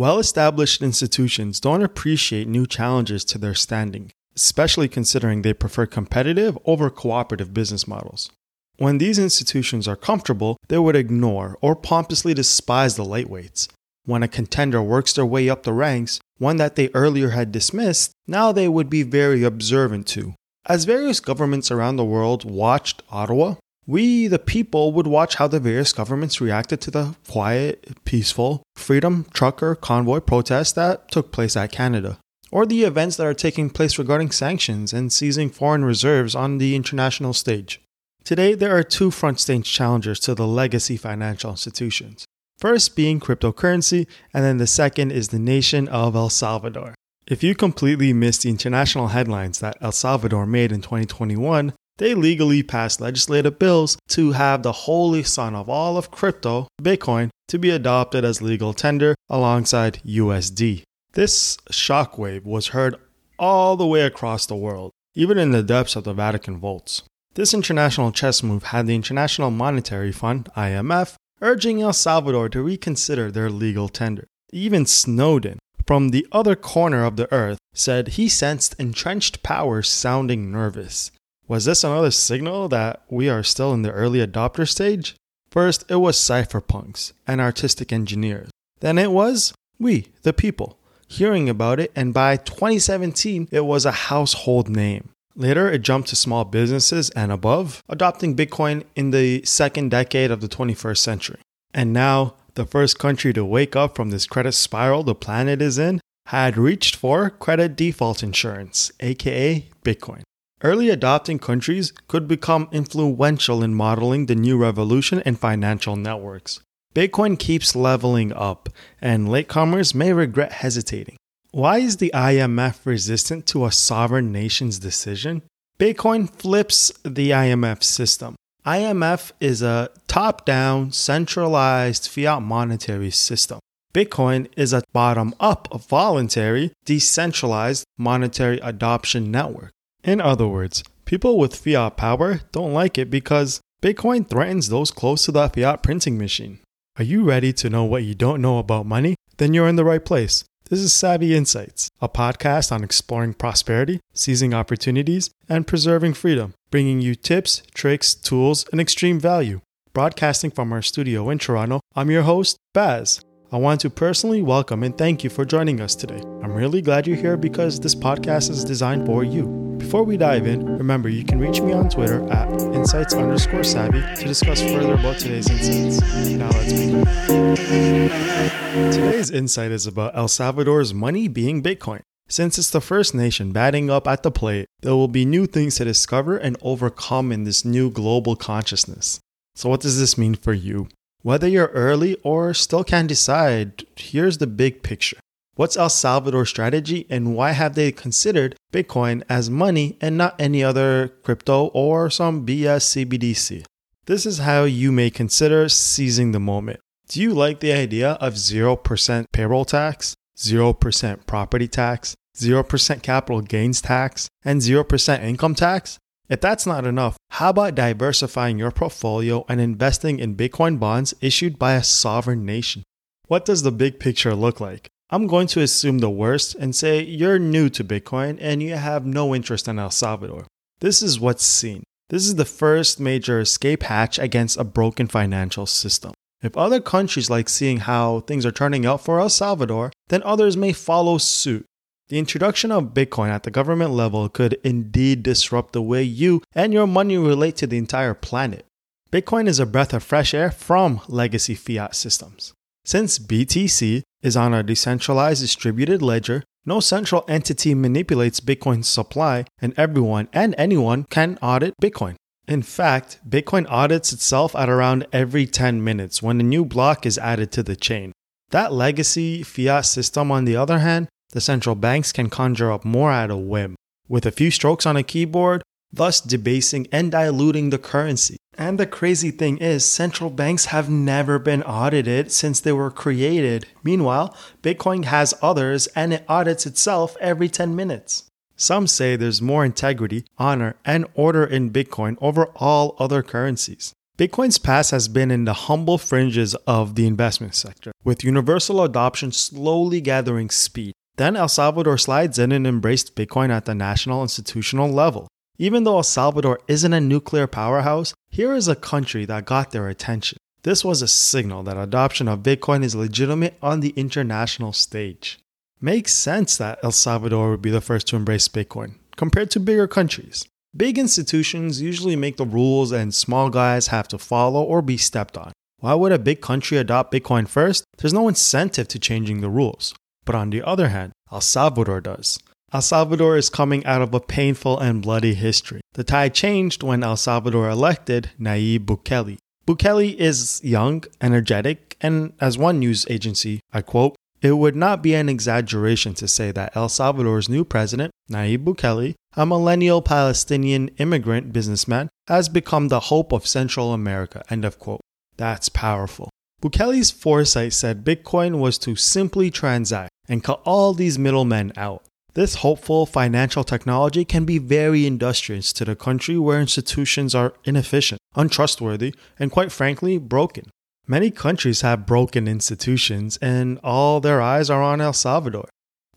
Well established institutions don't appreciate new challenges to their standing, especially considering they prefer competitive over cooperative business models. When these institutions are comfortable, they would ignore or pompously despise the lightweights. When a contender works their way up the ranks, one that they earlier had dismissed, now they would be very observant to. As various governments around the world watched Ottawa, we, the people, would watch how the various governments reacted to the quiet, peaceful, freedom trucker convoy protests that took place at Canada, or the events that are taking place regarding sanctions and seizing foreign reserves on the international stage. Today, there are two front stage challengers to the legacy financial institutions. First being cryptocurrency, and then the second is the nation of El Salvador. If you completely missed the international headlines that El Salvador made in 2021, they legally passed legislative bills to have the holy son of all of crypto, Bitcoin, to be adopted as legal tender alongside USD. This shockwave was heard all the way across the world, even in the depths of the Vatican vaults. This international chess move had the International Monetary Fund, IMF, urging El Salvador to reconsider their legal tender. Even Snowden, from the other corner of the earth, said he sensed entrenched powers sounding nervous. Was this another signal that we are still in the early adopter stage? First, it was cypherpunks and artistic engineers. Then it was we, the people, hearing about it, and by 2017, it was a household name. Later, it jumped to small businesses and above, adopting Bitcoin in the second decade of the 21st century. And now, the first country to wake up from this credit spiral the planet is in had reached for credit default insurance, aka Bitcoin. Early adopting countries could become influential in modeling the new revolution in financial networks. Bitcoin keeps leveling up, and latecomers may regret hesitating. Why is the IMF resistant to a sovereign nation's decision? Bitcoin flips the IMF system. IMF is a top down, centralized fiat monetary system. Bitcoin is a bottom up, voluntary, decentralized monetary adoption network. In other words, people with fiat power don't like it because Bitcoin threatens those close to the fiat printing machine. Are you ready to know what you don't know about money? Then you're in the right place. This is Savvy Insights, a podcast on exploring prosperity, seizing opportunities, and preserving freedom, bringing you tips, tricks, tools, and extreme value. Broadcasting from our studio in Toronto, I'm your host, Baz. I want to personally welcome and thank you for joining us today. I'm really glad you're here because this podcast is designed for you. Before we dive in, remember you can reach me on Twitter at insights underscore savvy to discuss further about today's insights. Now let's begin. Today's insight is about El Salvador's money being Bitcoin. Since it's the first nation batting up at the plate, there will be new things to discover and overcome in this new global consciousness. So, what does this mean for you? Whether you're early or still can't decide, here's the big picture. What's El Salvador's strategy and why have they considered Bitcoin as money and not any other crypto or some BS CBDC? This is how you may consider seizing the moment. Do you like the idea of 0% payroll tax, 0% property tax, 0% capital gains tax, and 0% income tax? If that's not enough, how about diversifying your portfolio and investing in Bitcoin bonds issued by a sovereign nation? What does the big picture look like? I'm going to assume the worst and say you're new to Bitcoin and you have no interest in El Salvador. This is what's seen. This is the first major escape hatch against a broken financial system. If other countries like seeing how things are turning out for El Salvador, then others may follow suit. The introduction of Bitcoin at the government level could indeed disrupt the way you and your money relate to the entire planet. Bitcoin is a breath of fresh air from legacy fiat systems. Since BTC is on a decentralized distributed ledger, no central entity manipulates Bitcoin's supply, and everyone and anyone can audit Bitcoin. In fact, Bitcoin audits itself at around every 10 minutes when a new block is added to the chain. That legacy fiat system, on the other hand, the central banks can conjure up more at a whim. With a few strokes on a keyboard, thus debasing and diluting the currency. And the crazy thing is, central banks have never been audited since they were created. Meanwhile, Bitcoin has others and it audits itself every 10 minutes. Some say there's more integrity, honor, and order in Bitcoin over all other currencies. Bitcoin's past has been in the humble fringes of the investment sector, with universal adoption slowly gathering speed. Then El Salvador slides in and embraced Bitcoin at the national institutional level. Even though El Salvador isn't a nuclear powerhouse, here is a country that got their attention. This was a signal that adoption of Bitcoin is legitimate on the international stage. Makes sense that El Salvador would be the first to embrace Bitcoin, compared to bigger countries. Big institutions usually make the rules and small guys have to follow or be stepped on. Why would a big country adopt Bitcoin first? There's no incentive to changing the rules. But on the other hand, El Salvador does. El Salvador is coming out of a painful and bloody history. The tide changed when El Salvador elected Nayib Bukele. Bukele is young, energetic, and as one news agency, I quote, it would not be an exaggeration to say that El Salvador's new president, Nayib Bukele, a millennial Palestinian immigrant businessman, has become the hope of Central America. End of quote. That's powerful. Bukele's foresight said Bitcoin was to simply transact and cut all these middlemen out. This hopeful financial technology can be very industrious to the country where institutions are inefficient, untrustworthy, and quite frankly, broken. Many countries have broken institutions, and all their eyes are on El Salvador.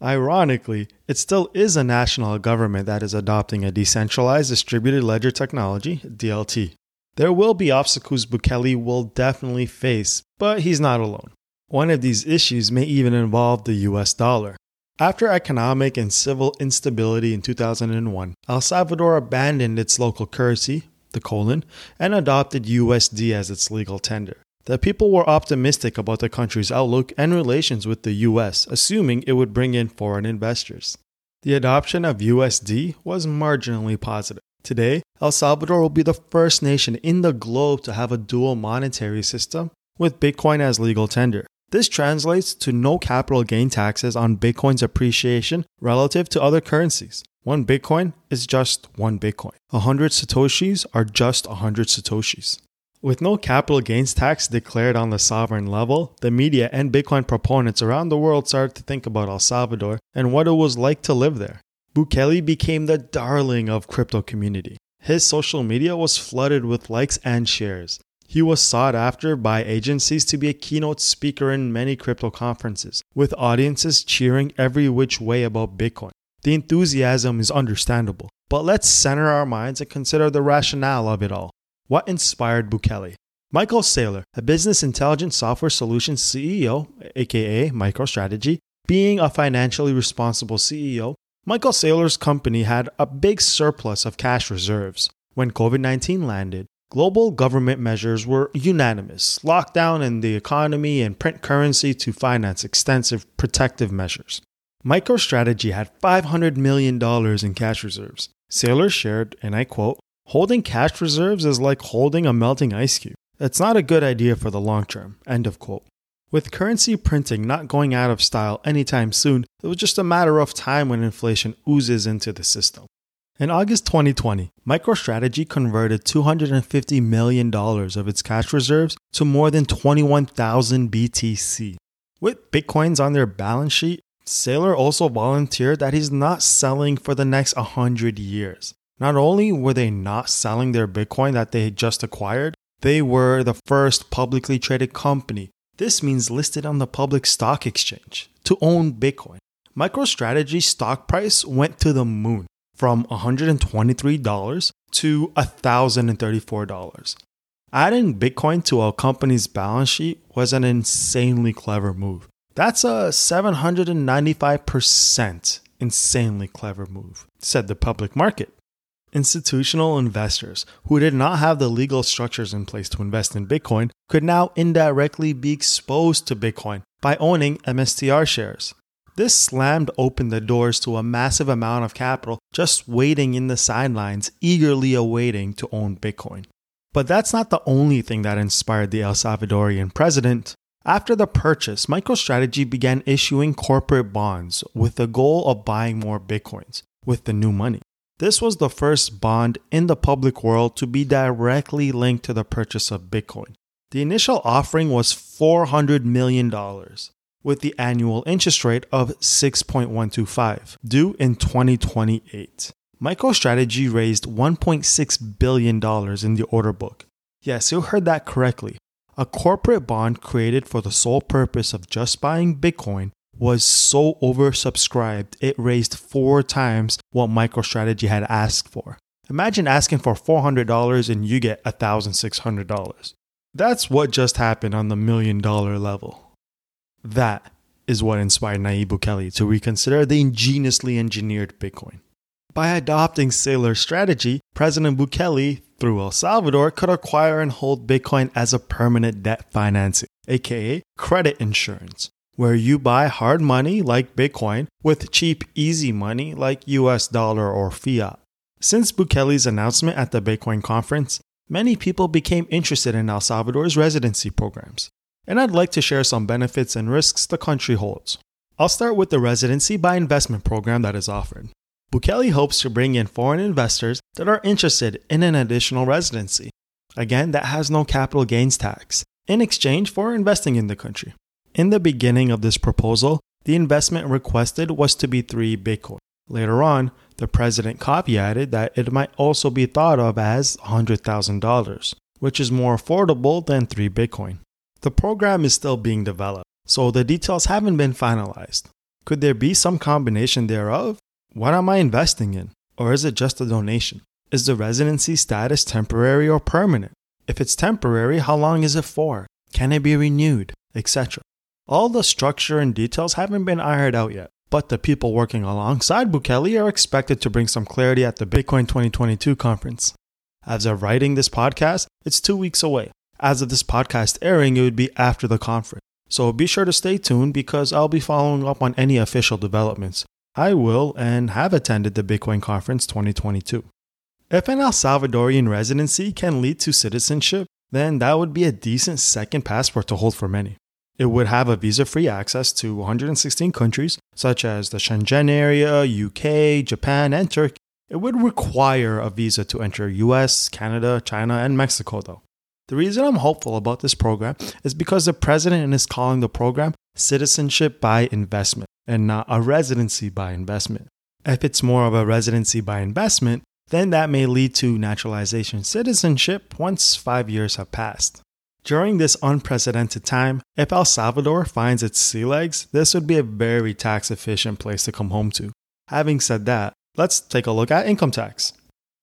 Ironically, it still is a national government that is adopting a decentralized distributed ledger technology, DLT. There will be obstacles Bukele will definitely face, but he's not alone. One of these issues may even involve the US dollar. After economic and civil instability in 2001, El Salvador abandoned its local currency, the colon, and adopted USD as its legal tender. The people were optimistic about the country's outlook and relations with the US, assuming it would bring in foreign investors. The adoption of USD was marginally positive. Today, El Salvador will be the first nation in the globe to have a dual monetary system with Bitcoin as legal tender. This translates to no capital gain taxes on Bitcoin's appreciation relative to other currencies. One Bitcoin is just one Bitcoin. 100 Satoshis are just 100 Satoshis. With no capital gains tax declared on the sovereign level, the media and Bitcoin proponents around the world started to think about El Salvador and what it was like to live there. Bukele became the darling of crypto community. His social media was flooded with likes and shares. He was sought after by agencies to be a keynote speaker in many crypto conferences, with audiences cheering every which way about Bitcoin. The enthusiasm is understandable, but let's center our minds and consider the rationale of it all. What inspired Bukele? Michael Saylor, a business intelligence software solutions CEO, aka MicroStrategy, being a financially responsible CEO, Michael Saylor's company had a big surplus of cash reserves. When COVID 19 landed, global government measures were unanimous lockdown in the economy and print currency to finance extensive protective measures. MicroStrategy had $500 million in cash reserves. Saylor shared, and I quote, Holding cash reserves is like holding a melting ice cube. It's not a good idea for the long term. End of quote. With currency printing not going out of style anytime soon, it was just a matter of time when inflation oozes into the system. In August 2020, MicroStrategy converted $250 million of its cash reserves to more than 21,000 BTC. With Bitcoins on their balance sheet, Saylor also volunteered that he's not selling for the next 100 years. Not only were they not selling their Bitcoin that they had just acquired, they were the first publicly traded company. This means listed on the public stock exchange to own Bitcoin. MicroStrategy's stock price went to the moon from $123 to $1,034. Adding Bitcoin to a company's balance sheet was an insanely clever move. That's a 795% insanely clever move, said the public market. Institutional investors who did not have the legal structures in place to invest in Bitcoin could now indirectly be exposed to Bitcoin by owning MSTR shares. This slammed open the doors to a massive amount of capital just waiting in the sidelines, eagerly awaiting to own Bitcoin. But that's not the only thing that inspired the El Salvadorian president. After the purchase, MicroStrategy began issuing corporate bonds with the goal of buying more Bitcoins with the new money. This was the first bond in the public world to be directly linked to the purchase of Bitcoin. The initial offering was $400 million with the annual interest rate of 6.125, due in 2028. MicroStrategy raised $1.6 billion in the order book. Yes, you heard that correctly. A corporate bond created for the sole purpose of just buying Bitcoin was so oversubscribed, it raised four times what MicroStrategy had asked for. Imagine asking for $400 and you get $1,600. That's what just happened on the million dollar level. That is what inspired Nayib Bukele to reconsider the ingeniously engineered Bitcoin. By adopting Saylor's strategy, President Bukele, through El Salvador, could acquire and hold Bitcoin as a permanent debt financing, aka credit insurance, where you buy hard money like Bitcoin with cheap, easy money like US dollar or fiat. Since Bukele's announcement at the Bitcoin conference, many people became interested in El Salvador's residency programs, and I'd like to share some benefits and risks the country holds. I'll start with the residency by investment program that is offered. Bukele hopes to bring in foreign investors that are interested in an additional residency, again, that has no capital gains tax, in exchange for investing in the country. In the beginning of this proposal, the investment requested was to be 3 Bitcoin. Later on, the president caveated that it might also be thought of as $100,000, which is more affordable than 3 Bitcoin. The program is still being developed, so the details haven't been finalized. Could there be some combination thereof? What am I investing in? Or is it just a donation? Is the residency status temporary or permanent? If it's temporary, how long is it for? Can it be renewed? Etc. All the structure and details haven't been ironed out yet, but the people working alongside Bukele are expected to bring some clarity at the Bitcoin 2022 conference. As of writing this podcast, it's two weeks away. As of this podcast airing, it would be after the conference. So be sure to stay tuned because I'll be following up on any official developments. I will and have attended the Bitcoin Conference 2022. If an El Salvadorian residency can lead to citizenship, then that would be a decent second passport to hold for many. It would have a visa free access to 116 countries, such as the Schengen area, UK, Japan, and Turkey. It would require a visa to enter US, Canada, China, and Mexico, though. The reason I'm hopeful about this program is because the president is calling the program citizenship by investment and not a residency by investment. If it's more of a residency by investment, then that may lead to naturalization citizenship once five years have passed. During this unprecedented time, if El Salvador finds its sea legs, this would be a very tax efficient place to come home to. Having said that, let's take a look at income tax.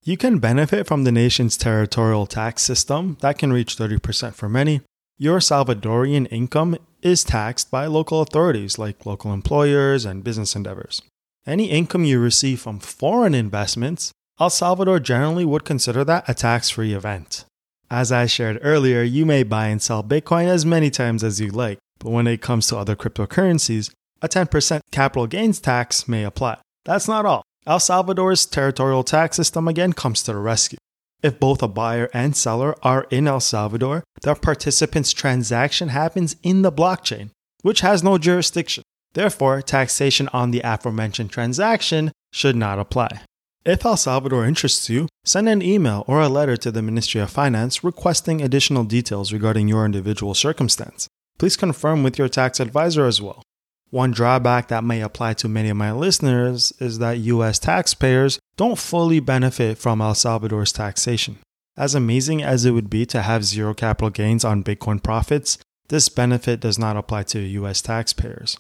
You can benefit from the nation's territorial tax system that can reach 30% for many. Your Salvadorian income is taxed by local authorities like local employers and business endeavors. Any income you receive from foreign investments, El Salvador generally would consider that a tax free event. As I shared earlier, you may buy and sell Bitcoin as many times as you like, but when it comes to other cryptocurrencies, a 10% capital gains tax may apply. That's not all. El Salvador's territorial tax system again comes to the rescue. If both a buyer and seller are in El Salvador, the participant's transaction happens in the blockchain, which has no jurisdiction. Therefore, taxation on the aforementioned transaction should not apply. If El Salvador interests you, send an email or a letter to the Ministry of Finance requesting additional details regarding your individual circumstance. Please confirm with your tax advisor as well. One drawback that may apply to many of my listeners is that US taxpayers don't fully benefit from El Salvador's taxation. As amazing as it would be to have zero capital gains on Bitcoin profits, this benefit does not apply to US taxpayers.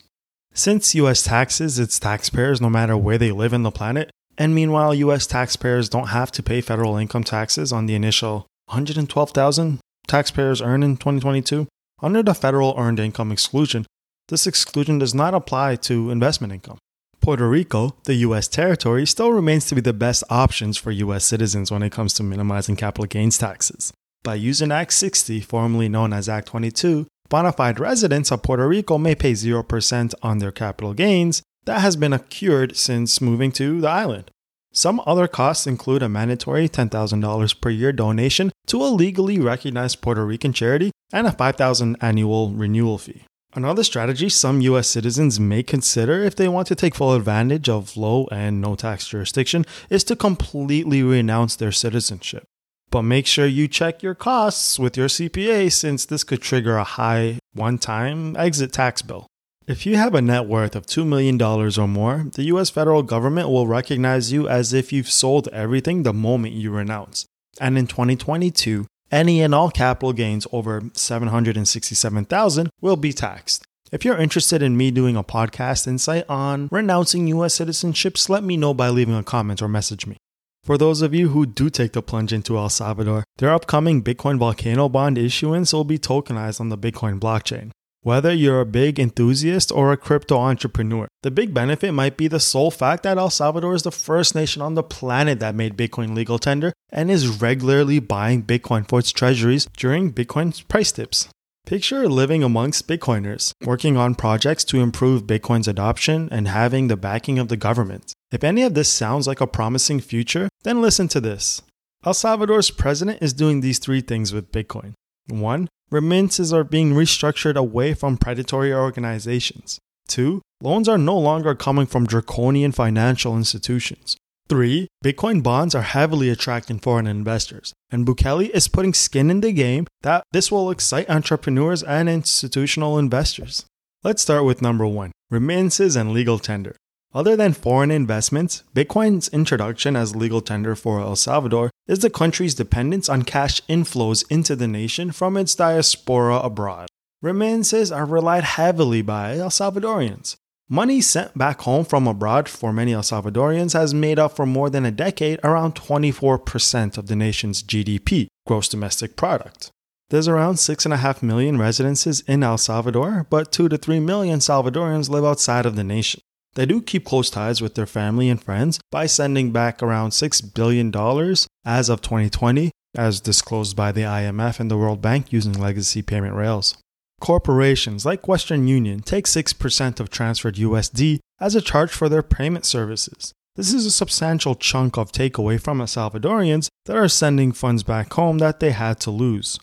Since US taxes its taxpayers no matter where they live in the planet, and meanwhile, US taxpayers don't have to pay federal income taxes on the initial 112,000 taxpayers earned in 2022 under the federal earned income exclusion. This exclusion does not apply to investment income. Puerto Rico, the US territory, still remains to be the best options for US citizens when it comes to minimizing capital gains taxes. By using Act 60, formerly known as Act 22, bona fide residents of Puerto Rico may pay 0% on their capital gains, that has been accrued since moving to the island. Some other costs include a mandatory $10,000 per year donation to a legally recognized Puerto Rican charity and a $5,000 annual renewal fee. Another strategy some US citizens may consider if they want to take full advantage of low and no tax jurisdiction is to completely renounce their citizenship. But make sure you check your costs with your CPA since this could trigger a high one time exit tax bill. If you have a net worth of $2 million or more, the US federal government will recognize you as if you've sold everything the moment you renounce. And in 2022, any and all capital gains over 767,000 will be taxed. If you're interested in me doing a podcast insight on renouncing US citizenships, let me know by leaving a comment or message me. For those of you who do take the plunge into El Salvador, their upcoming Bitcoin volcano bond issuance will be tokenized on the Bitcoin blockchain. Whether you're a big enthusiast or a crypto entrepreneur, the big benefit might be the sole fact that El Salvador is the first nation on the planet that made Bitcoin legal tender and is regularly buying Bitcoin for its treasuries during Bitcoin's price dips. Picture living amongst Bitcoiners, working on projects to improve Bitcoin's adoption and having the backing of the government. If any of this sounds like a promising future, then listen to this. El Salvador's president is doing these three things with Bitcoin. One, remittances are being restructured away from predatory organizations. Two, loans are no longer coming from draconian financial institutions. Three, Bitcoin bonds are heavily attracting foreign investors, and Bukele is putting skin in the game that this will excite entrepreneurs and institutional investors. Let's start with number one remittances and legal tender. Other than foreign investments, Bitcoin's introduction as legal tender for El Salvador is the country's dependence on cash inflows into the nation from its diaspora abroad. Remittances are relied heavily by El Salvadorians, Money sent back home from abroad for many El Salvadorians has made up for more than a decade around 24% of the nation's GDP, gross domestic product. There's around 6.5 million residences in El Salvador, but 2 to 3 million Salvadorians live outside of the nation. They do keep close ties with their family and friends by sending back around $6 billion as of 2020, as disclosed by the IMF and the World Bank using legacy payment rails. Corporations like Western Union take 6% of transferred USD as a charge for their payment services. This is a substantial chunk of takeaway from Salvadorians that are sending funds back home that they had to lose.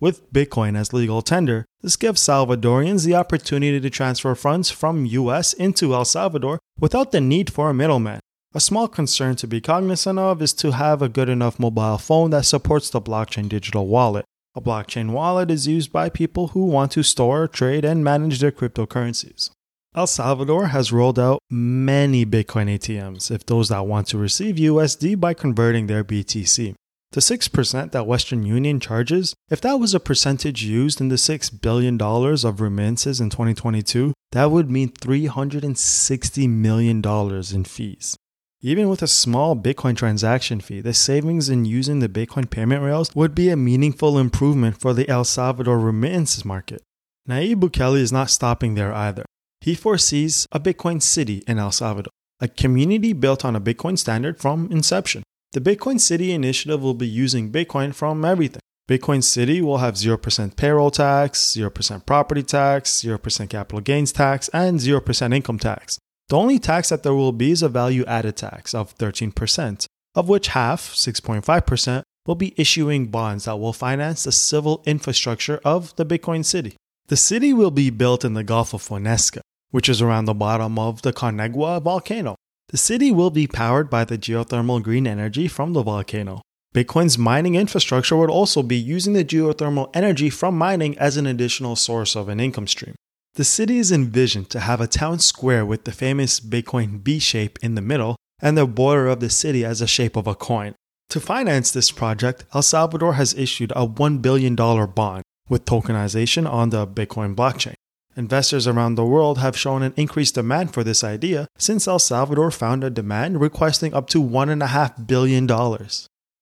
With Bitcoin as legal tender, this gives Salvadorians the opportunity to transfer funds from US into El Salvador without the need for a middleman. A small concern to be cognizant of is to have a good enough mobile phone that supports the blockchain digital wallet. A blockchain wallet is used by people who want to store, trade, and manage their cryptocurrencies. El Salvador has rolled out many Bitcoin ATMs if those that want to receive USD by converting their BTC. The 6% that Western Union charges, if that was a percentage used in the $6 billion of remittances in 2022, that would mean $360 million in fees. Even with a small Bitcoin transaction fee, the savings in using the Bitcoin payment rails would be a meaningful improvement for the El Salvador remittances market. Nayib Bukele is not stopping there either. He foresees a Bitcoin city in El Salvador, a community built on a Bitcoin standard from inception. The Bitcoin City initiative will be using Bitcoin from everything. Bitcoin City will have 0% payroll tax, 0% property tax, 0% capital gains tax, and 0% income tax. The only tax that there will be is a value added tax of 13%, of which half, 6.5%, will be issuing bonds that will finance the civil infrastructure of the Bitcoin city. The city will be built in the Gulf of Fonseca, which is around the bottom of the Conchagua volcano. The city will be powered by the geothermal green energy from the volcano. Bitcoin's mining infrastructure would also be using the geothermal energy from mining as an additional source of an income stream. The city is envisioned to have a town square with the famous Bitcoin B shape in the middle and the border of the city as a shape of a coin. To finance this project, El Salvador has issued a $1 billion bond with tokenization on the Bitcoin blockchain. Investors around the world have shown an increased demand for this idea since El Salvador found a demand requesting up to $1.5 billion.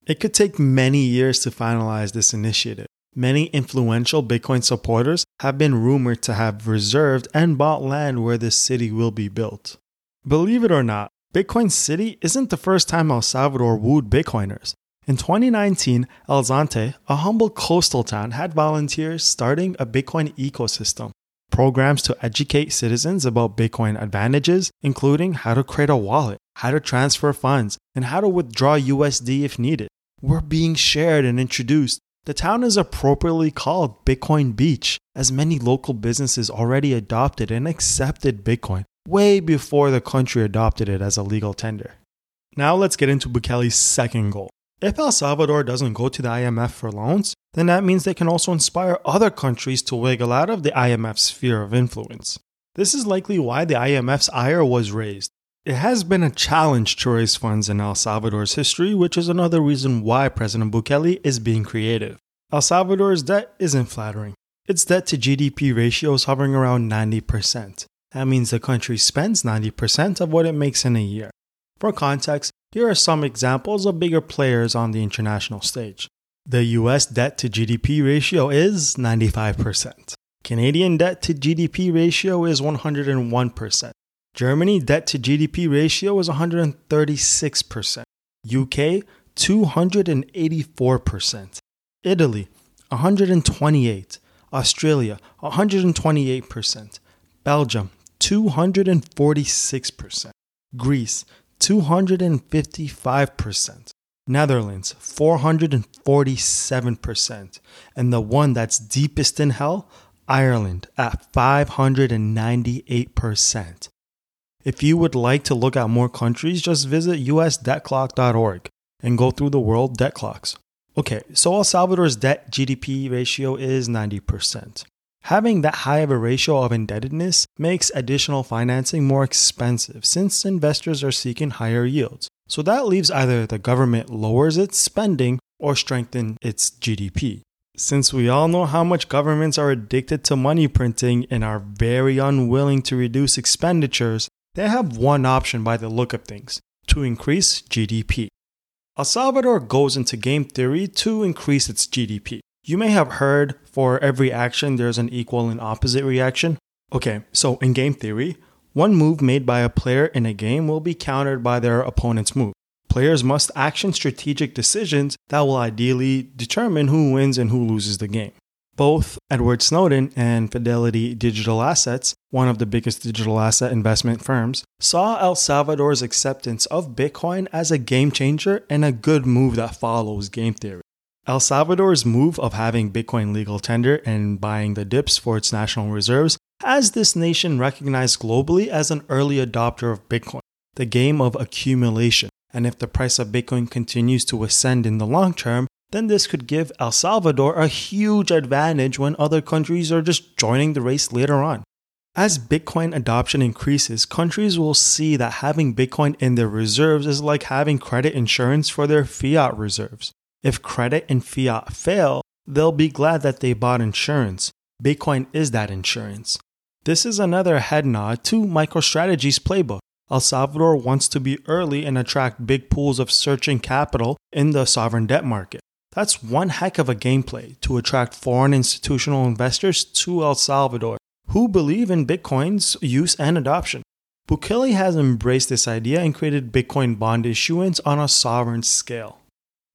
It could take many years to finalize this initiative, Many influential Bitcoin supporters have been rumored to have reserved and bought land where this city will be built. Believe it or not, Bitcoin City isn't the first time El Salvador wooed Bitcoiners. In 2019, El Zonte, a humble coastal town, had volunteers starting a Bitcoin ecosystem. Programs to educate citizens about Bitcoin advantages, including how to create a wallet, how to transfer funds, and how to withdraw USD if needed, were being shared and introduced the town is appropriately called Bitcoin Beach, as many local businesses already adopted and accepted Bitcoin way before the country adopted it as a legal tender. Now let's get into Bukele's second goal. If El Salvador doesn't go to the IMF for loans, then that means they can also inspire other countries to wiggle out of the IMF's sphere of influence. This is likely why the IMF's ire was raised. It has been a challenge to raise funds in El Salvador's history, which is another reason why President Bukele is being creative. El Salvador's debt isn't flattering. Its debt to GDP ratio is hovering around 90%. That means the country spends 90% of what it makes in a year. For context, here are some examples of bigger players on the international stage. The US debt to GDP ratio is 95%. Canadian debt to GDP ratio is 101%. Germany debt to GDP ratio is 136%. UK 284%. Italy 128. Australia 128%. Belgium 246%. Greece 255%. Netherlands 447%. And the one that's deepest in hell, Ireland at 598%. If you would like to look at more countries, just visit usdebtclock.org and go through the world debt clocks. Okay, so El Salvador's debt GDP ratio is 90%. Having that high of a ratio of indebtedness makes additional financing more expensive since investors are seeking higher yields. So that leaves either the government lowers its spending or strengthen its GDP. Since we all know how much governments are addicted to money printing and are very unwilling to reduce expenditures, they have one option by the look of things to increase GDP. El Salvador goes into game theory to increase its GDP. You may have heard for every action there's an equal and opposite reaction. Okay, so in game theory, one move made by a player in a game will be countered by their opponent's move. Players must action strategic decisions that will ideally determine who wins and who loses the game. Both Edward Snowden and Fidelity Digital Assets, one of the biggest digital asset investment firms, saw El Salvador's acceptance of Bitcoin as a game changer and a good move that follows game theory. El Salvador's move of having Bitcoin legal tender and buying the dips for its national reserves has this nation recognized globally as an early adopter of Bitcoin, the game of accumulation. And if the price of Bitcoin continues to ascend in the long term, then this could give El Salvador a huge advantage when other countries are just joining the race later on. As Bitcoin adoption increases, countries will see that having Bitcoin in their reserves is like having credit insurance for their fiat reserves. If credit and fiat fail, they'll be glad that they bought insurance. Bitcoin is that insurance. This is another head nod to MicroStrategy's playbook. El Salvador wants to be early and attract big pools of searching capital in the sovereign debt market. That's one heck of a gameplay to attract foreign institutional investors to El Salvador who believe in Bitcoin's use and adoption. Bukele has embraced this idea and created Bitcoin bond issuance on a sovereign scale.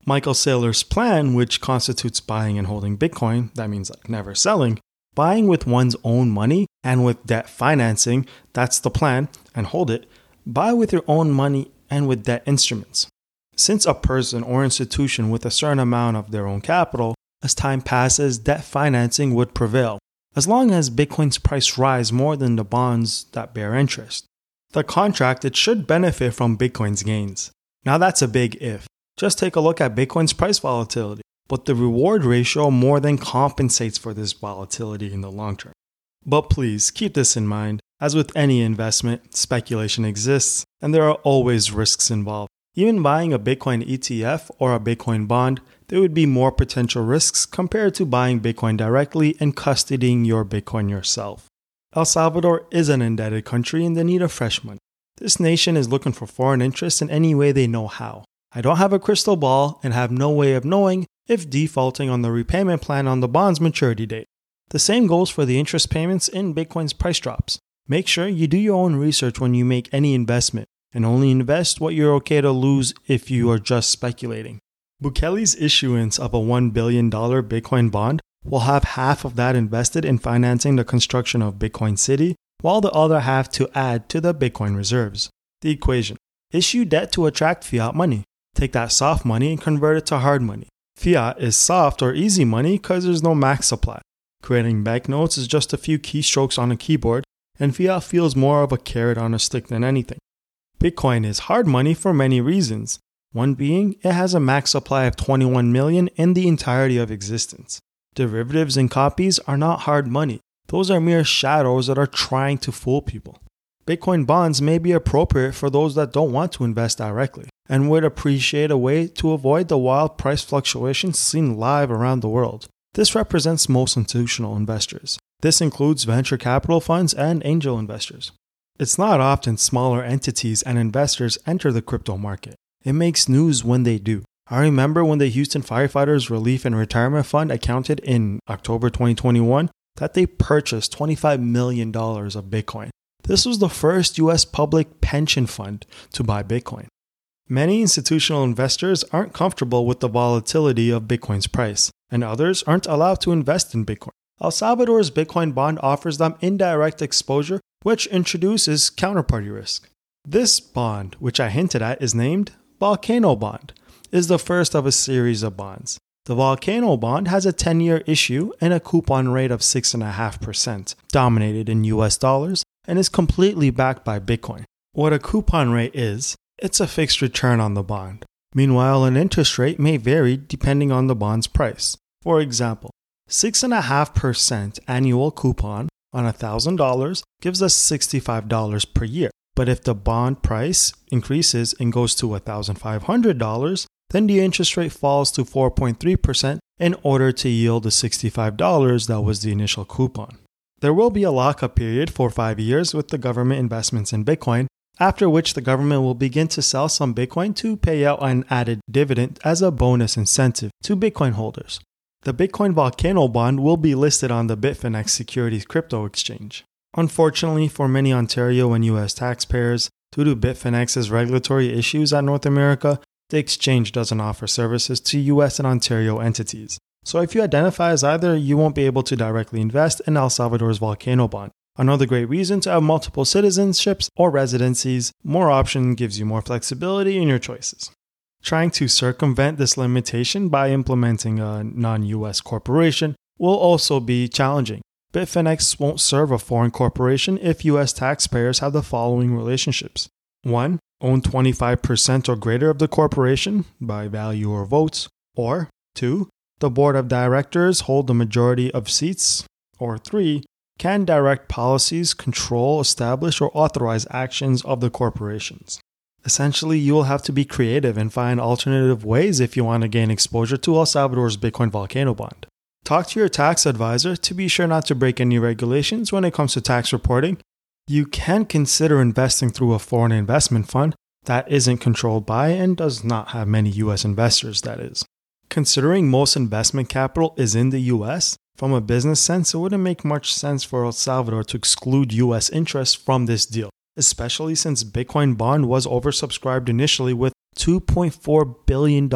Michael Saylor's plan, which constitutes buying and holding Bitcoin, that means like never selling, buying with one's own money and with debt financing, that's the plan, and hold it, buy with your own money and with debt instruments. Since a person or institution with a certain amount of their own capital, as time passes, debt financing would prevail, as long as Bitcoin's price rise more than the bonds that bear interest. The contract it should benefit from Bitcoin's gains. Now that's a big if. Just take a look at Bitcoin's price volatility, but the reward ratio more than compensates for this volatility in the long term. But please keep this in mind. As with any investment, speculation exists, and there are always risks involved. Even buying a Bitcoin ETF or a Bitcoin bond, there would be more potential risks compared to buying Bitcoin directly and custodying your Bitcoin yourself. El Salvador is an indebted country in the need of fresh money. This nation is looking for foreign interests in any way they know how. I don't have a crystal ball and have no way of knowing if defaulting on the repayment plan on the bond's maturity date. The same goes for the interest payments in Bitcoin's price drops. Make sure you do your own research when you make any investment and only invest what you're okay to lose if you are just speculating. Bukele's issuance of a $1 billion Bitcoin bond will have half of that invested in financing the construction of Bitcoin City, while the other half to add to the Bitcoin reserves. The equation issue debt to attract fiat money. Take that soft money and convert it to hard money. Fiat is soft or easy money because there's no max supply. Creating banknotes is just a few keystrokes on a keyboard, and fiat feels more of a carrot on a stick than anything. Bitcoin is hard money for many reasons. One being, it has a max supply of 21 million in the entirety of existence. Derivatives and copies are not hard money, those are mere shadows that are trying to fool people. Bitcoin bonds may be appropriate for those that don't want to invest directly. And would appreciate a way to avoid the wild price fluctuations seen live around the world. This represents most institutional investors. This includes venture capital funds and angel investors. It's not often smaller entities and investors enter the crypto market. It makes news when they do. I remember when the Houston Firefighters Relief and Retirement Fund accounted in October 2021 that they purchased $25 million of Bitcoin. This was the first US public pension fund to buy Bitcoin. Many institutional investors aren't comfortable with the volatility of Bitcoin's price, and others aren't allowed to invest in Bitcoin. El Salvador's Bitcoin bond offers them indirect exposure, which introduces counterparty risk. This bond, which I hinted at, is named Volcano Bond, is the first of a series of bonds. The Volcano bond has a 10 year issue and a coupon rate of 6.5%, dominated in US dollars, and is completely backed by Bitcoin. What a coupon rate is, it's a fixed return on the bond. Meanwhile, an interest rate may vary depending on the bond's price. For example, 6.5% annual coupon on $1,000 gives us $65 per year. But if the bond price increases and goes to $1,500, then the interest rate falls to 4.3% in order to yield the $65 that was the initial coupon. There will be a lockup period for five years with the government investments in Bitcoin, after which the government will begin to sell some Bitcoin to pay out an added dividend as a bonus incentive to Bitcoin holders. The Bitcoin Volcano bond will be listed on the Bitfinex Securities crypto exchange. Unfortunately, for many Ontario and US taxpayers, due to Bitfinex's regulatory issues at North America, the exchange doesn't offer services to US and Ontario entities. So if you identify as either, you won't be able to directly invest in El Salvador's volcano bond. Another great reason to have multiple citizenships or residencies, more option gives you more flexibility in your choices. Trying to circumvent this limitation by implementing a non US corporation will also be challenging. Bitfinex won't serve a foreign corporation if US taxpayers have the following relationships 1 own 25% or greater of the corporation by value or votes, or 2. The board of directors hold the majority of seats, or 3. Can direct policies, control, establish, or authorize actions of the corporations. Essentially, you will have to be creative and find alternative ways if you want to gain exposure to El Salvador's Bitcoin Volcano Bond. Talk to your tax advisor to be sure not to break any regulations when it comes to tax reporting you can consider investing through a foreign investment fund that isn't controlled by and does not have many US investors, that is. Considering most investment capital is in the US, from a business sense, it wouldn't make much sense for El Salvador to exclude US interest from this deal, especially since Bitcoin bond was oversubscribed initially with $2.4 billion,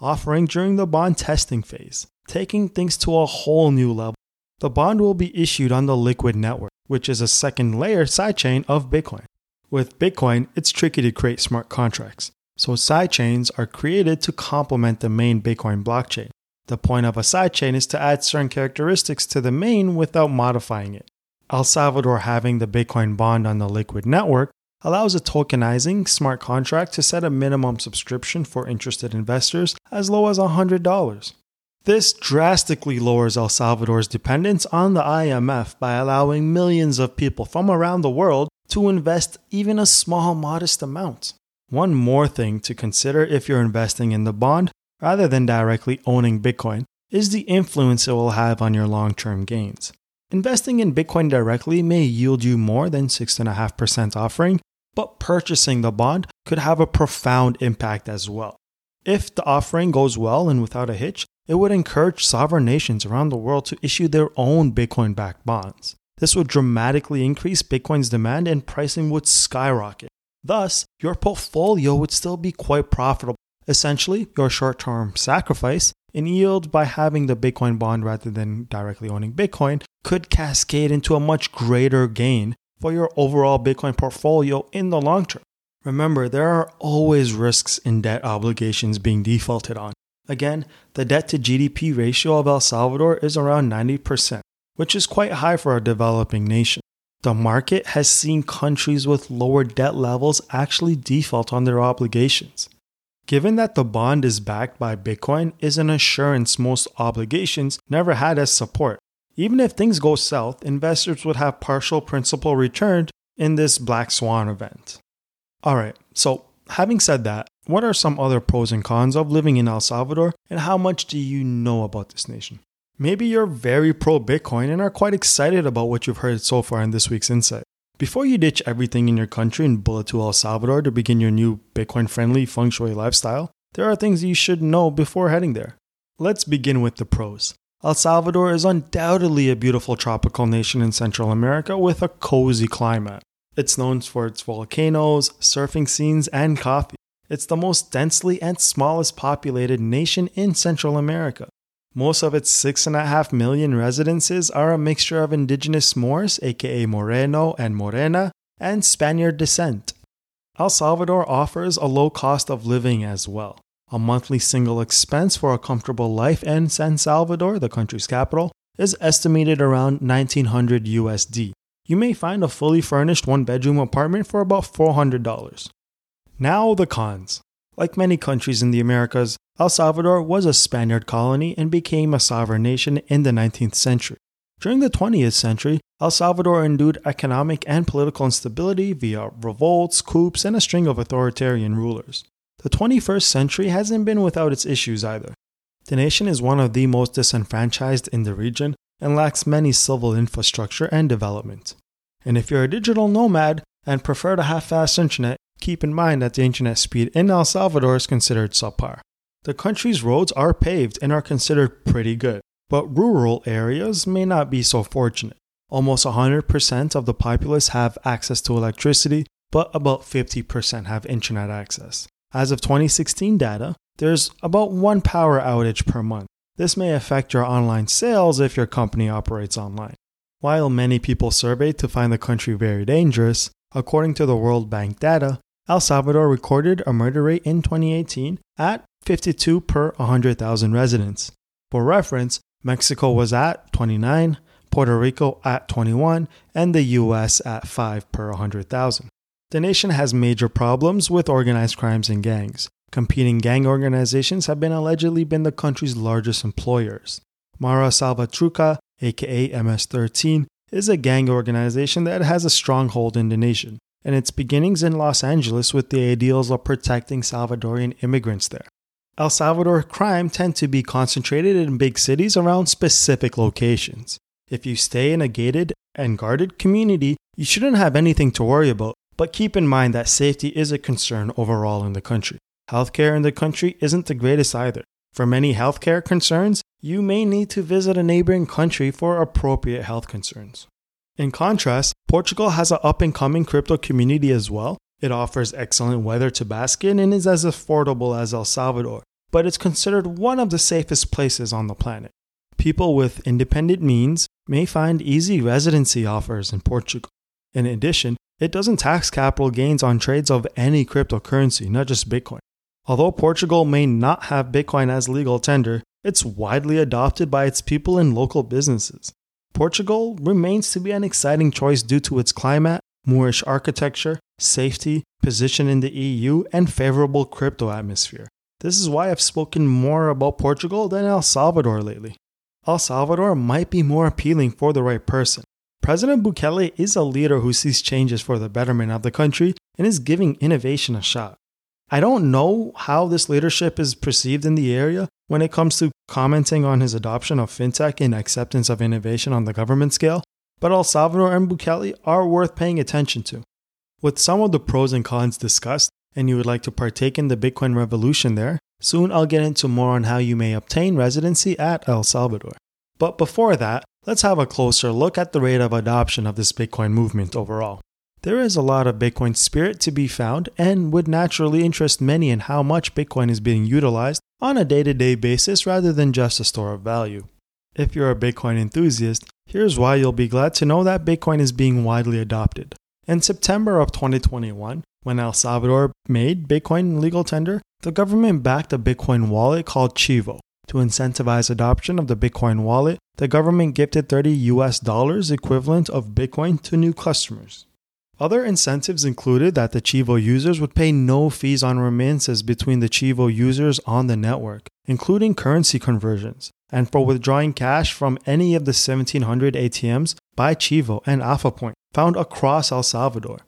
offering during the bond testing phase, taking things to a whole new level. The bond will be issued on the Liquid network which is a second layer sidechain of Bitcoin. With Bitcoin, it's tricky to create smart contracts, so sidechains are created to complement the main Bitcoin blockchain. The point of a sidechain is to add certain characteristics to the main without modifying it. El Salvador having the Bitcoin bond on the Liquid network allows a tokenizing smart contract to set a minimum subscription for interested investors as low as $100. This drastically lowers El Salvador's dependence on the IMF by allowing millions of people from around the world to invest even a small, modest amount. One more thing to consider if you're investing in the bond rather than directly owning Bitcoin is the influence it will have on your long term gains. Investing in Bitcoin directly may yield you more than 6.5% offering, but purchasing the bond could have a profound impact as well. If the offering goes well and without a hitch, it would encourage sovereign nations around the world to issue their own Bitcoin backed bonds. This would dramatically increase Bitcoin's demand and pricing would skyrocket. Thus, your portfolio would still be quite profitable. Essentially, your short term sacrifice in yield by having the Bitcoin bond rather than directly owning Bitcoin could cascade into a much greater gain for your overall Bitcoin portfolio in the long term. Remember, there are always risks in debt obligations being defaulted on. Again, the debt to GDP ratio of El Salvador is around 90%, which is quite high for a developing nation. The market has seen countries with lower debt levels actually default on their obligations. Given that the bond is backed by Bitcoin is an assurance most obligations never had as support. Even if things go south, investors would have partial principal returned in this black swan event. Alright, so having said that, what are some other pros and cons of living in El Salvador, and how much do you know about this nation? Maybe you're very pro Bitcoin and are quite excited about what you've heard so far in this week's insight. Before you ditch everything in your country and bullet to El Salvador to begin your new Bitcoin friendly feng shui lifestyle, there are things you should know before heading there. Let's begin with the pros. El Salvador is undoubtedly a beautiful tropical nation in Central America with a cozy climate. It's known for its volcanoes, surfing scenes, and coffee. It's the most densely and smallest populated nation in Central America. Most of its 6.5 million residences are a mixture of indigenous Moors, aka Moreno and Morena, and Spaniard descent. El Salvador offers a low cost of living as well. A monthly single expense for a comfortable life in San Salvador, the country's capital, is estimated around 1900 USD. You may find a fully furnished one bedroom apartment for about $400. Now, the cons. Like many countries in the Americas, El Salvador was a Spaniard colony and became a sovereign nation in the 19th century. During the 20th century, El Salvador endured economic and political instability via revolts, coups, and a string of authoritarian rulers. The 21st century hasn't been without its issues either. The nation is one of the most disenfranchised in the region and lacks many civil infrastructure and development. And if you're a digital nomad and prefer to have fast internet, keep in mind that the internet speed in El Salvador is considered subpar. The country's roads are paved and are considered pretty good, but rural areas may not be so fortunate. Almost 100% of the populace have access to electricity, but about 50% have internet access. As of 2016 data, there's about one power outage per month. This may affect your online sales if your company operates online. While many people surveyed to find the country very dangerous, according to the World Bank data, El Salvador recorded a murder rate in 2018 at 52 per 100,000 residents. For reference, Mexico was at 29, Puerto Rico at 21, and the US at 5 per 100,000. The nation has major problems with organized crimes and gangs. Competing gang organizations have been allegedly been the country's largest employers. Mara Salvatrucha, aka MS-13, is a gang organization that has a stronghold in the nation and its beginnings in Los Angeles with the ideals of protecting Salvadorian immigrants there. El Salvador crime tend to be concentrated in big cities around specific locations. If you stay in a gated and guarded community, you shouldn't have anything to worry about, but keep in mind that safety is a concern overall in the country. Healthcare in the country isn't the greatest either. For many healthcare concerns, you may need to visit a neighboring country for appropriate health concerns. In contrast, Portugal has an up and coming crypto community as well. It offers excellent weather to bask in and is as affordable as El Salvador, but it's considered one of the safest places on the planet. People with independent means may find easy residency offers in Portugal. In addition, it doesn't tax capital gains on trades of any cryptocurrency, not just Bitcoin. Although Portugal may not have Bitcoin as legal tender, it's widely adopted by its people and local businesses. Portugal remains to be an exciting choice due to its climate, Moorish architecture, safety, position in the EU, and favorable crypto atmosphere. This is why I've spoken more about Portugal than El Salvador lately. El Salvador might be more appealing for the right person. President Bukele is a leader who sees changes for the betterment of the country and is giving innovation a shot. I don't know how this leadership is perceived in the area when it comes to commenting on his adoption of fintech and acceptance of innovation on the government scale, but El Salvador and Bukele are worth paying attention to. With some of the pros and cons discussed, and you would like to partake in the Bitcoin revolution there, soon I'll get into more on how you may obtain residency at El Salvador. But before that, let's have a closer look at the rate of adoption of this Bitcoin movement overall. There is a lot of Bitcoin spirit to be found and would naturally interest many in how much Bitcoin is being utilized on a day to day basis rather than just a store of value. If you're a Bitcoin enthusiast, here's why you'll be glad to know that Bitcoin is being widely adopted. In September of 2021, when El Salvador made Bitcoin legal tender, the government backed a Bitcoin wallet called Chivo. To incentivize adoption of the Bitcoin wallet, the government gifted 30 US dollars equivalent of Bitcoin to new customers. Other incentives included that the Chivo users would pay no fees on remittances between the Chivo users on the network, including currency conversions, and for withdrawing cash from any of the 1700 ATMs by Chivo and AlphaPoint found across El Salvador.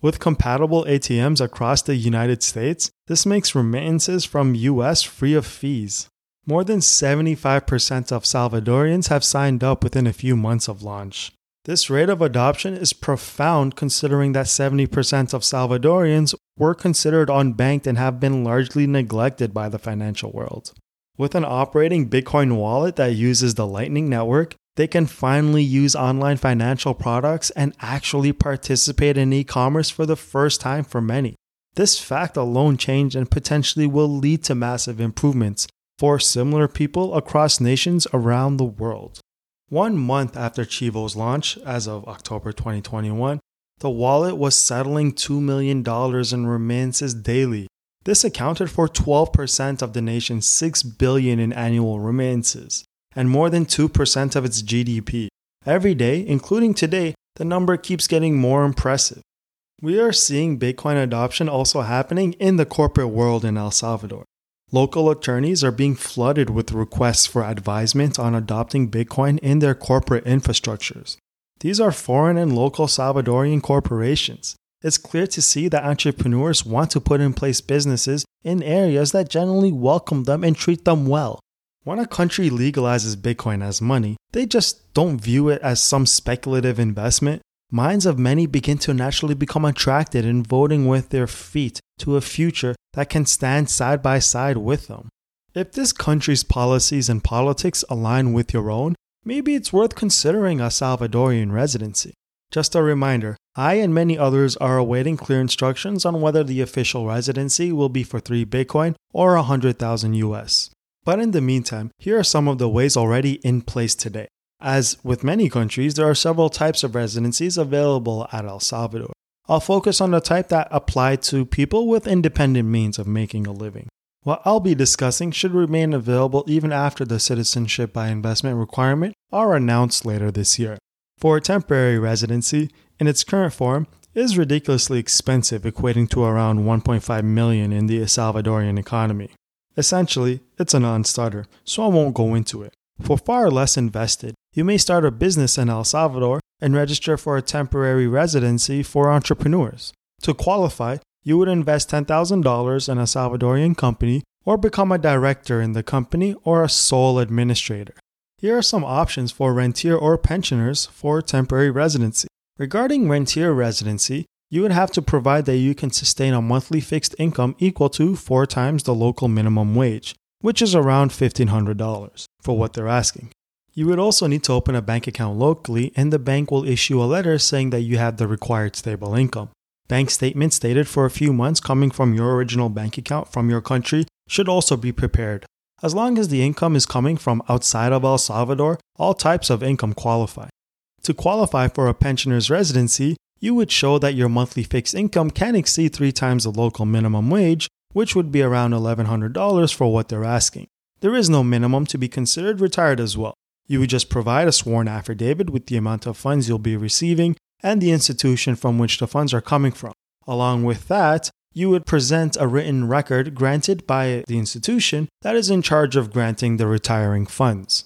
With compatible ATMs across the United States, this makes remittances from US free of fees. More than 75% of Salvadorians have signed up within a few months of launch. This rate of adoption is profound considering that 70% of Salvadorians were considered unbanked and have been largely neglected by the financial world. With an operating Bitcoin wallet that uses the Lightning Network, they can finally use online financial products and actually participate in e commerce for the first time for many. This fact alone changed and potentially will lead to massive improvements for similar people across nations around the world. One month after Chivo's launch, as of October 2021, the wallet was settling $2 million in remittances daily. This accounted for 12% of the nation's 6 billion in annual remittances and more than 2% of its GDP. Every day, including today, the number keeps getting more impressive. We are seeing Bitcoin adoption also happening in the corporate world in El Salvador. Local attorneys are being flooded with requests for advisement on adopting Bitcoin in their corporate infrastructures. These are foreign and local Salvadorian corporations. It's clear to see that entrepreneurs want to put in place businesses in areas that generally welcome them and treat them well. When a country legalizes Bitcoin as money, they just don't view it as some speculative investment. Minds of many begin to naturally become attracted in voting with their feet to a future that can stand side by side with them. If this country's policies and politics align with your own, maybe it's worth considering a Salvadorian residency. Just a reminder, I and many others are awaiting clear instructions on whether the official residency will be for 3 Bitcoin or 100,000 US. But in the meantime, here are some of the ways already in place today. As with many countries, there are several types of residencies available at El Salvador. I'll focus on the type that apply to people with independent means of making a living. What I'll be discussing should remain available even after the citizenship by investment requirement are announced later this year. For a temporary residency, in its current form, is ridiculously expensive, equating to around 1.5 million in the Salvadorian economy. Essentially, it's a non starter, so I won't go into it. For far less invested, you may start a business in El Salvador and register for a temporary residency for entrepreneurs. To qualify, you would invest $10,000 in a Salvadorian company or become a director in the company or a sole administrator. Here are some options for rentier or pensioners for temporary residency. Regarding rentier residency, you would have to provide that you can sustain a monthly fixed income equal to four times the local minimum wage, which is around $1,500 for what they're asking. You would also need to open a bank account locally, and the bank will issue a letter saying that you have the required stable income. Bank statements dated for a few months coming from your original bank account from your country should also be prepared. As long as the income is coming from outside of El Salvador, all types of income qualify. To qualify for a pensioner's residency, you would show that your monthly fixed income can exceed three times the local minimum wage, which would be around $1,100 for what they're asking. There is no minimum to be considered retired as well. You would just provide a sworn affidavit with the amount of funds you'll be receiving and the institution from which the funds are coming from. Along with that, you would present a written record granted by the institution that is in charge of granting the retiring funds.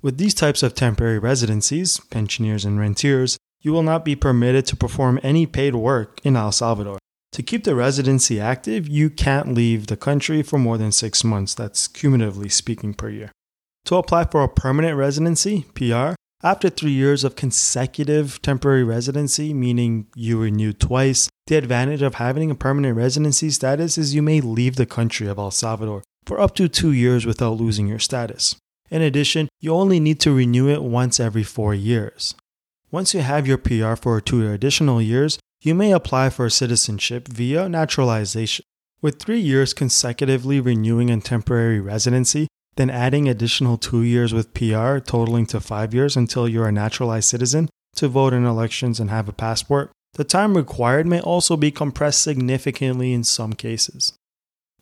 With these types of temporary residencies, pensioners and rentiers, you will not be permitted to perform any paid work in El Salvador. To keep the residency active, you can't leave the country for more than six months, that's cumulatively speaking per year. To apply for a permanent residency, PR, after three years of consecutive temporary residency, meaning you renew twice, the advantage of having a permanent residency status is you may leave the country of El Salvador for up to two years without losing your status. In addition, you only need to renew it once every four years. Once you have your PR for two additional years, you may apply for citizenship via naturalization. With three years consecutively renewing a temporary residency, then adding additional two years with PR, totaling to five years until you're a naturalized citizen to vote in elections and have a passport, the time required may also be compressed significantly in some cases.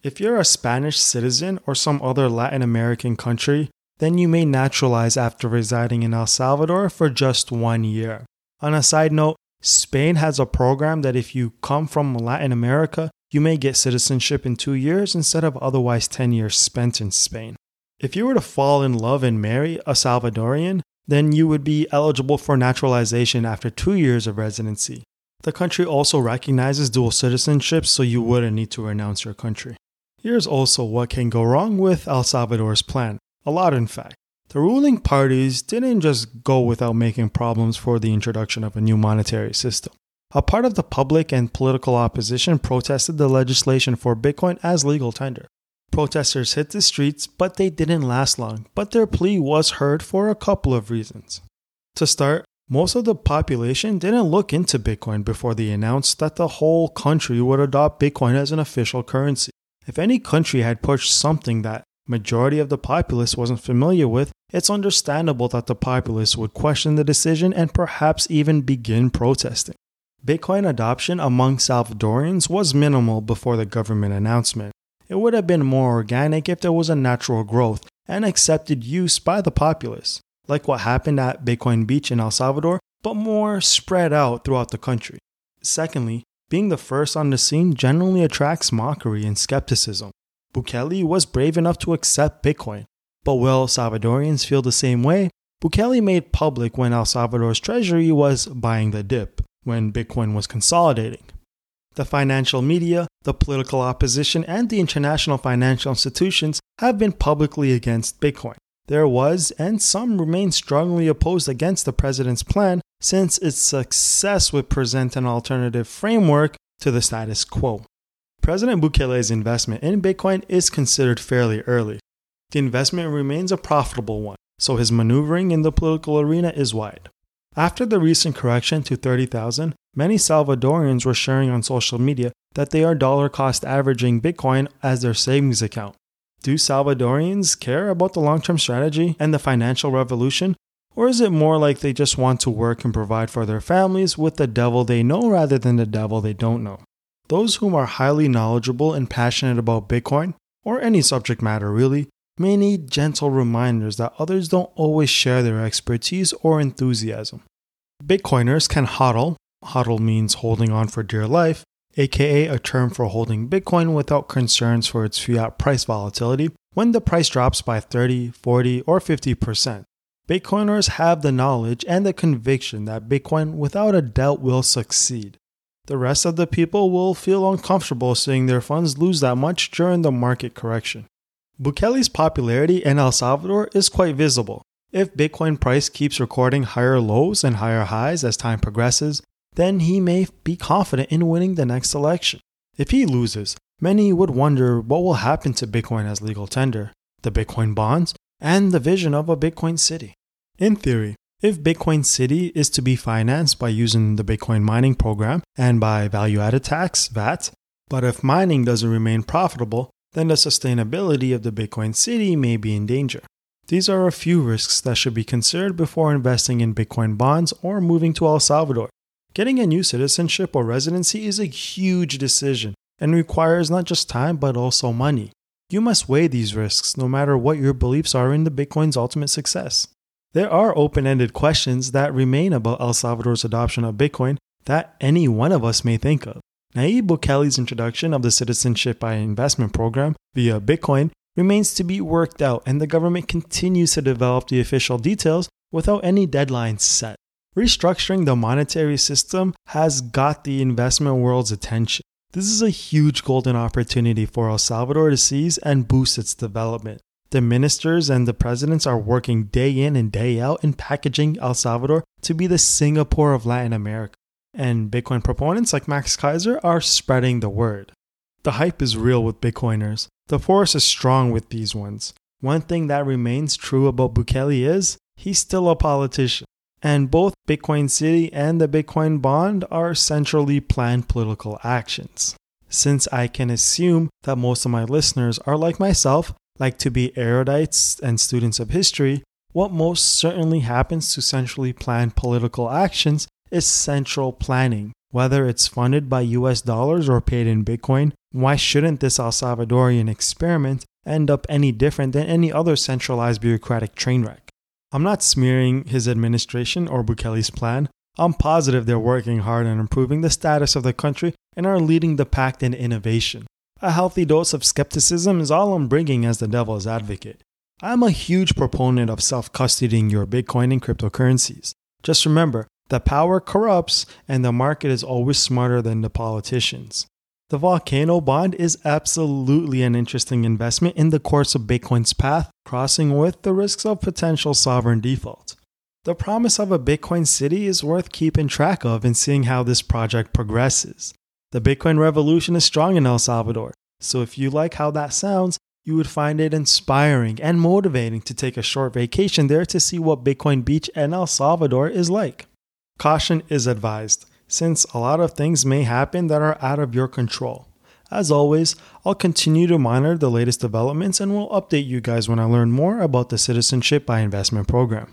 If you're a Spanish citizen or some other Latin American country, then you may naturalize after residing in El Salvador for just one year. On a side note, Spain has a program that if you come from Latin America, you may get citizenship in two years instead of otherwise 10 years spent in Spain. If you were to fall in love and marry a Salvadorian, then you would be eligible for naturalization after two years of residency. The country also recognizes dual citizenship, so you wouldn't need to renounce your country. Here's also what can go wrong with El Salvador's plan. A lot, in fact. The ruling parties didn't just go without making problems for the introduction of a new monetary system. A part of the public and political opposition protested the legislation for Bitcoin as legal tender. Protesters hit the streets, but they didn't last long, but their plea was heard for a couple of reasons. To start, most of the population didn't look into Bitcoin before they announced that the whole country would adopt Bitcoin as an official currency. If any country had pushed something that majority of the populace wasn't familiar with, it's understandable that the populace would question the decision and perhaps even begin protesting. Bitcoin adoption among Salvadorians was minimal before the government announcement. It would have been more organic if there was a natural growth and accepted use by the populace, like what happened at Bitcoin Beach in El Salvador, but more spread out throughout the country. Secondly, being the first on the scene generally attracts mockery and skepticism. Bukele was brave enough to accept Bitcoin, but will Salvadorians feel the same way? Bukele made public when El Salvador's treasury was buying the dip when Bitcoin was consolidating. The financial media, the political opposition, and the international financial institutions have been publicly against Bitcoin. There was, and some remain strongly opposed against the president's plan since its success would present an alternative framework to the status quo. President Bukele's investment in Bitcoin is considered fairly early. The investment remains a profitable one, so his maneuvering in the political arena is wide. After the recent correction to 30,000, many Salvadorians were sharing on social media that they are dollar cost averaging Bitcoin as their savings account. Do Salvadorians care about the long term strategy and the financial revolution? Or is it more like they just want to work and provide for their families with the devil they know rather than the devil they don't know? Those whom are highly knowledgeable and passionate about Bitcoin, or any subject matter really, may need gentle reminders that others don't always share their expertise or enthusiasm. Bitcoiners can hodl, hodl means holding on for dear life, aka a term for holding Bitcoin without concerns for its fiat price volatility when the price drops by 30, 40, or 50%. Bitcoiners have the knowledge and the conviction that Bitcoin without a doubt will succeed. The rest of the people will feel uncomfortable seeing their funds lose that much during the market correction. Bukele's popularity in El Salvador is quite visible. If Bitcoin price keeps recording higher lows and higher highs as time progresses, then he may be confident in winning the next election. If he loses, many would wonder what will happen to Bitcoin as legal tender, the Bitcoin bonds, and the vision of a Bitcoin city. In theory, if Bitcoin City is to be financed by using the Bitcoin mining program and by value added tax, VAT, but if mining doesn't remain profitable, then the sustainability of the Bitcoin city may be in danger. These are a few risks that should be considered before investing in Bitcoin bonds or moving to El Salvador. Getting a new citizenship or residency is a huge decision and requires not just time but also money. You must weigh these risks no matter what your beliefs are in the Bitcoin's ultimate success. There are open ended questions that remain about El Salvador's adoption of Bitcoin that any one of us may think of. Nayib Bukele's introduction of the Citizenship by Investment program via Bitcoin remains to be worked out, and the government continues to develop the official details without any deadlines set. Restructuring the monetary system has got the investment world's attention. This is a huge golden opportunity for El Salvador to seize and boost its development. The ministers and the presidents are working day in and day out in packaging El Salvador to be the Singapore of Latin America and Bitcoin proponents like Max Keiser are spreading the word. The hype is real with Bitcoiners. The force is strong with these ones. One thing that remains true about Bukele is he's still a politician. And both Bitcoin City and the Bitcoin bond are centrally planned political actions. Since I can assume that most of my listeners are like myself, like to be erudites and students of history, what most certainly happens to centrally planned political actions is central planning. Whether it's funded by US dollars or paid in Bitcoin, why shouldn't this El Salvadorian experiment end up any different than any other centralized bureaucratic train wreck? I'm not smearing his administration or Bukele's plan. I'm positive they're working hard on improving the status of the country and are leading the pack in innovation. A healthy dose of skepticism is all I'm bringing as the devil's advocate. I'm a huge proponent of self custodying your Bitcoin and cryptocurrencies. Just remember, The power corrupts, and the market is always smarter than the politicians. The Volcano Bond is absolutely an interesting investment in the course of Bitcoin's path, crossing with the risks of potential sovereign default. The promise of a Bitcoin city is worth keeping track of and seeing how this project progresses. The Bitcoin revolution is strong in El Salvador, so if you like how that sounds, you would find it inspiring and motivating to take a short vacation there to see what Bitcoin Beach and El Salvador is like. Caution is advised, since a lot of things may happen that are out of your control. As always, I'll continue to monitor the latest developments and will update you guys when I learn more about the Citizenship by Investment program.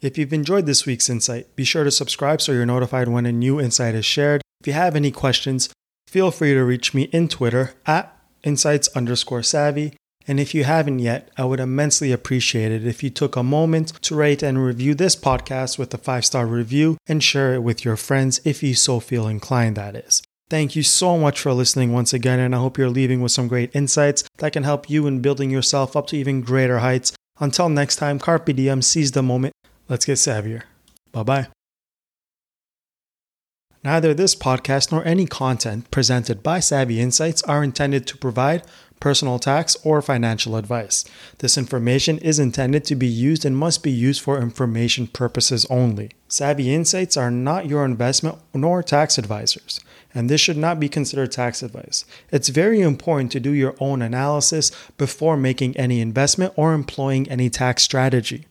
If you've enjoyed this week's insight, be sure to subscribe so you're notified when a new insight is shared. If you have any questions, feel free to reach me in Twitter at insights underscore savvy. And if you haven't yet, I would immensely appreciate it if you took a moment to rate and review this podcast with a five star review and share it with your friends if you so feel inclined, that is. Thank you so much for listening once again, and I hope you're leaving with some great insights that can help you in building yourself up to even greater heights. Until next time, Carpe Diem, seize the moment, Let's get savvier. Bye bye. Neither this podcast nor any content presented by Savvy Insights are intended to provide personal tax or financial advice. This information is intended to be used and must be used for information purposes only. Savvy Insights are not your investment nor tax advisors, and this should not be considered tax advice. It's very important to do your own analysis before making any investment or employing any tax strategy.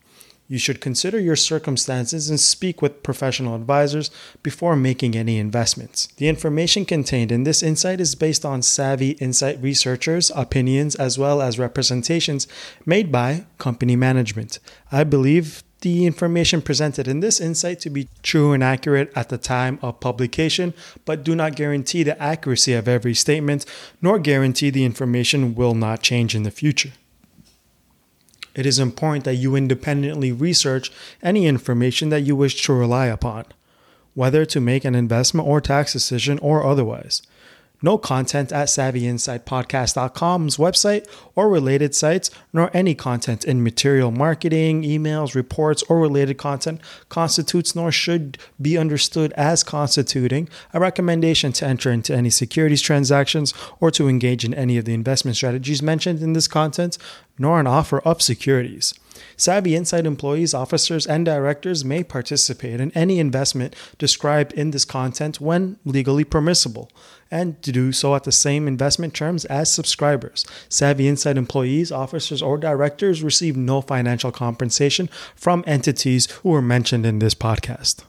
You should consider your circumstances and speak with professional advisors before making any investments. The information contained in this insight is based on savvy insight researchers' opinions as well as representations made by company management. I believe the information presented in this insight to be true and accurate at the time of publication, but do not guarantee the accuracy of every statement, nor guarantee the information will not change in the future it is important that you independently research any information that you wish to rely upon, whether to make an investment or tax decision or otherwise no content at savvyinsightpodcast.com's website or related sites, nor any content in material marketing, emails, reports, or related content constitutes nor should be understood as constituting a recommendation to enter into any securities transactions or to engage in any of the investment strategies mentioned in this content, nor an offer of securities. Savvy Insight employees, officers, and directors may participate in any investment described in this content when legally permissible and to do so at the same investment terms as subscribers. Savvy Insight employees, officers, or directors receive no financial compensation from entities who are mentioned in this podcast.